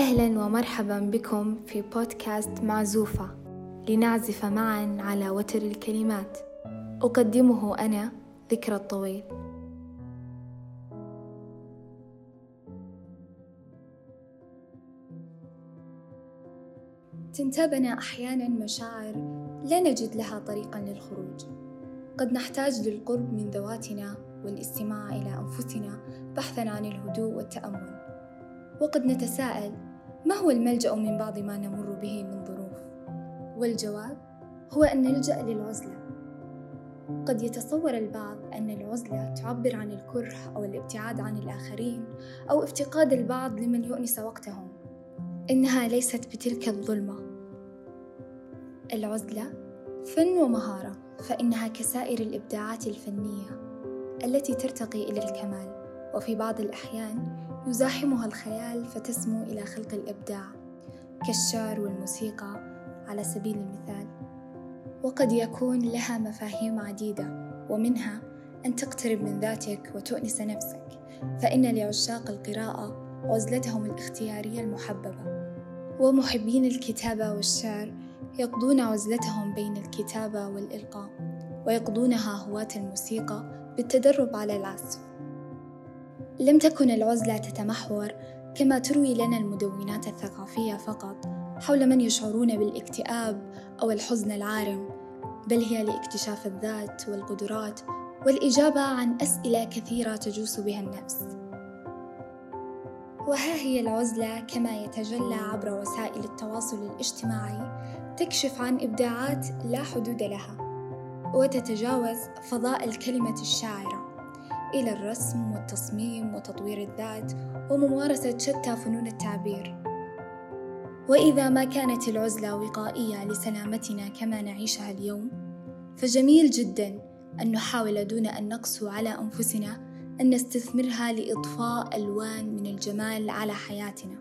أهلا ومرحبا بكم في بودكاست معزوفة. لنعزف معا على وتر الكلمات. أقدمه أنا ذكرى الطويل. تنتابنا أحيانا مشاعر لا نجد لها طريقا للخروج. قد نحتاج للقرب من ذواتنا والاستماع إلى أنفسنا بحثا عن الهدوء والتأمل. وقد نتساءل ما هو الملجأ من بعض ما نمر به من ظروف؟ والجواب هو أن نلجأ للعزلة. قد يتصور البعض أن العزلة تعبر عن الكره أو الابتعاد عن الآخرين أو افتقاد البعض لمن يؤنس وقتهم. إنها ليست بتلك الظلمة. العزلة فن ومهارة فإنها كسائر الإبداعات الفنية التي ترتقي إلى الكمال. وفي بعض الأحيان يزاحمها الخيال فتسمو إلى خلق الإبداع كالشعر والموسيقى على سبيل المثال. وقد يكون لها مفاهيم عديدة ومنها أن تقترب من ذاتك وتؤنس نفسك. فإن لعشاق القراءة عزلتهم الاختيارية المحببة. ومحبين الكتابة والشعر يقضون عزلتهم بين الكتابة والإلقاء ويقضونها هواة الموسيقى بالتدرب على العزف. لم تكن العزلة تتمحور كما تروي لنا المدونات الثقافية فقط حول من يشعرون بالاكتئاب أو الحزن العارم بل هي لاكتشاف الذات والقدرات والإجابة عن أسئلة كثيرة تجوس بها النفس. وها هي العزلة كما يتجلى عبر وسائل التواصل الاجتماعي تكشف عن إبداعات لا حدود لها وتتجاوز فضاء الكلمة الشاعرة. إلى الرسم والتصميم وتطوير الذات وممارسة شتى فنون التعبير. وإذا ما كانت العزلة وقائية لسلامتنا كما نعيشها اليوم فجميل جدا أن نحاول دون أن نقسو على أنفسنا أن نستثمرها لإضفاء ألوان من الجمال على حياتنا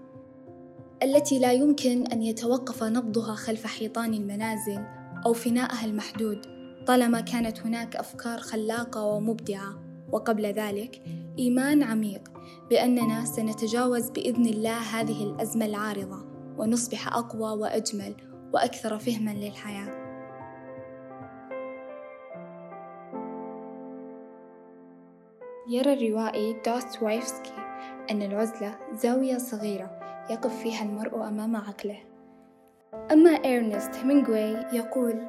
التي لا يمكن أن يتوقف نبضها خلف حيطان المنازل أو فنائها المحدود طالما كانت هناك أفكار خلاقة ومبدعة. وقبل ذلك إيمان عميق بأننا سنتجاوز بإذن الله هذه الأزمة العارضة ونصبح أقوى وأجمل وأكثر فهما للحياة. يرى الروائي دوستويفسكي أن العزلة زاوية صغيرة يقف فيها المرء أمام عقله. أما إرنست هيمنغواي يقول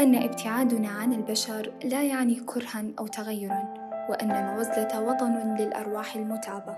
أن ابتعادنا عن البشر لا يعني كرها أو تغيرا وأن العزلة وطن للأرواح المتعبة.